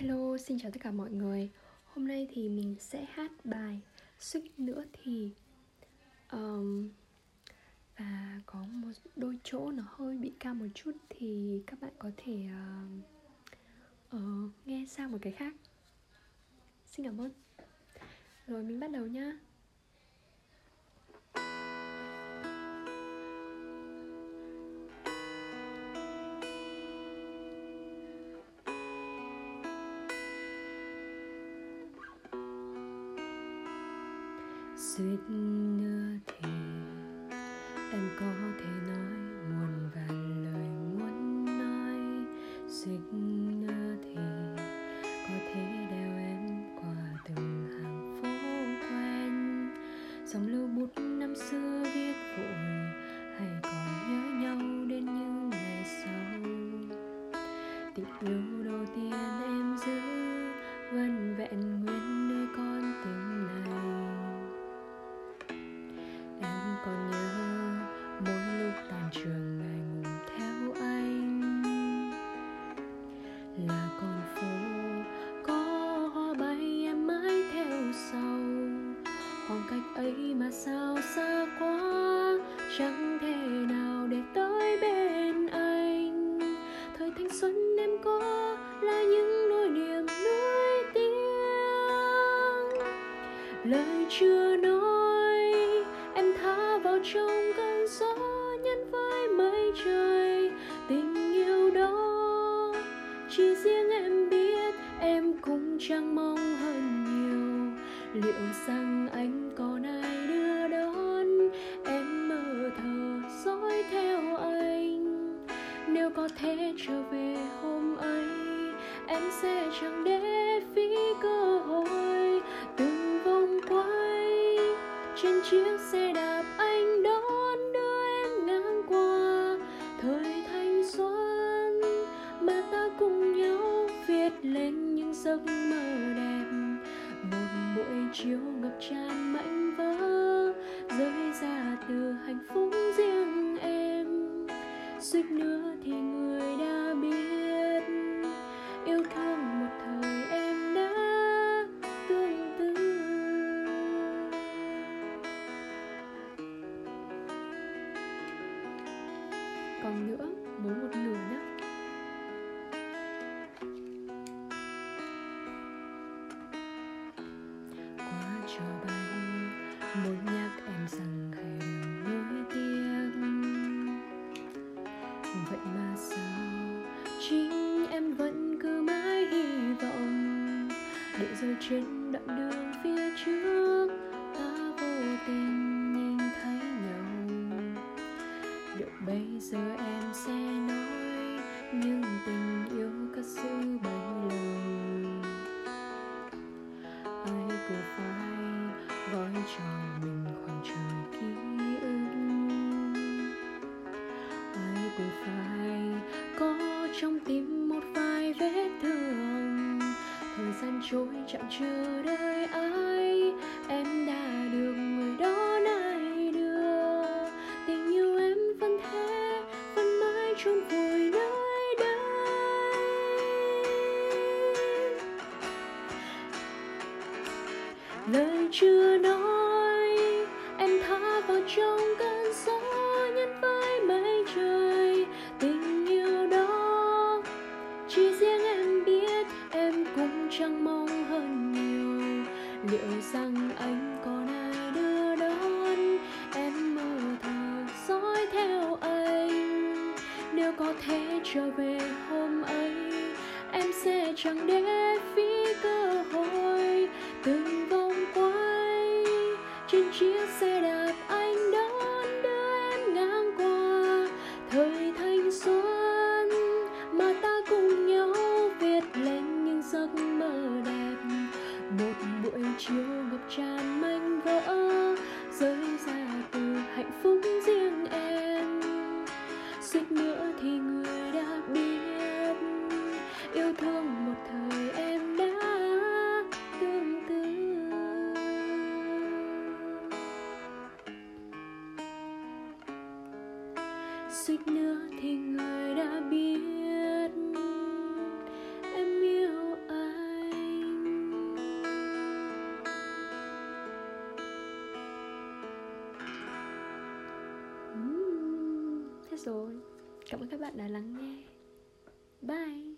Hello, xin chào tất cả mọi người. Hôm nay thì mình sẽ hát bài Suýt nữa thì um, Và có một đôi chỗ nó hơi bị cao một chút Thì các bạn có thể uh, uh, nghe sang một cái khác. Xin cảm ơn. Rồi mình bắt đầu nhá. Suýt nữa thì em có thể nói muôn vàn lời muốn nói. Suýt nữa thì có thể đeo em qua từng hàng phố quen. Dòng lưu bút năm xưa viết vội, hay còn nhớ nhau đến những ngày sau. Tình yêu đầu tiên em giữ vẫn vẹn nguyên chẳng thể nào để tới bên anh. Thời thanh xuân em có là những nỗi niềm nuối tiếng lời chưa nói, em thả vào trong cơn gió nhân với mây trời. Tình yêu đó, chỉ riêng em biết, em cũng chẳng mong hơn nhiều. Liệu rằng anh còn ai trở về hôm ấy, em sẽ chẳng để phí cơ hội từng vòng quay. Trên chiếc xe đạp anh đón đưa em ngang qua thời thanh xuân, mà ta cùng nhau viết lên những giấc mơ đẹp. Một buổi chiều ngập tràn mảnh vỡ, rơi ra từ hạnh phúc riêng em. Suýt nữa còn nữa mỗi một nửa nhé quá cho bay muốn nhắc em rằng hãy đừng nuối tiếc vậy mà sao, chính em vẫn cứ mãi hy vọng. Để rồi trên đoạn đường bây giờ em sẽ nói những tình yêu cất giữ bấy lâu. Ai cũng phải gói cho mình khoảng trời ký ức. Ai cũng phải có trong tim một vài vết thương. Thời gian trôi chẳng chưa đến. Lời chưa nói, em thả vào trong cơn gió nhân với mây trời. Tình yêu đó, chỉ riêng em biết, em cũng chẳng mong hơn nhiều. Liệu rằng anh còn ai đưa đón em mơ thờ dõi theo anh? Nếu có thể trở về hôm ấy, em sẽ chẳng để phí cơ hội. Từng suýt nữa thì người đã biết em yêu anh. Uhm, thế rồi. Cảm ơn các bạn đã lắng nghe. Bye.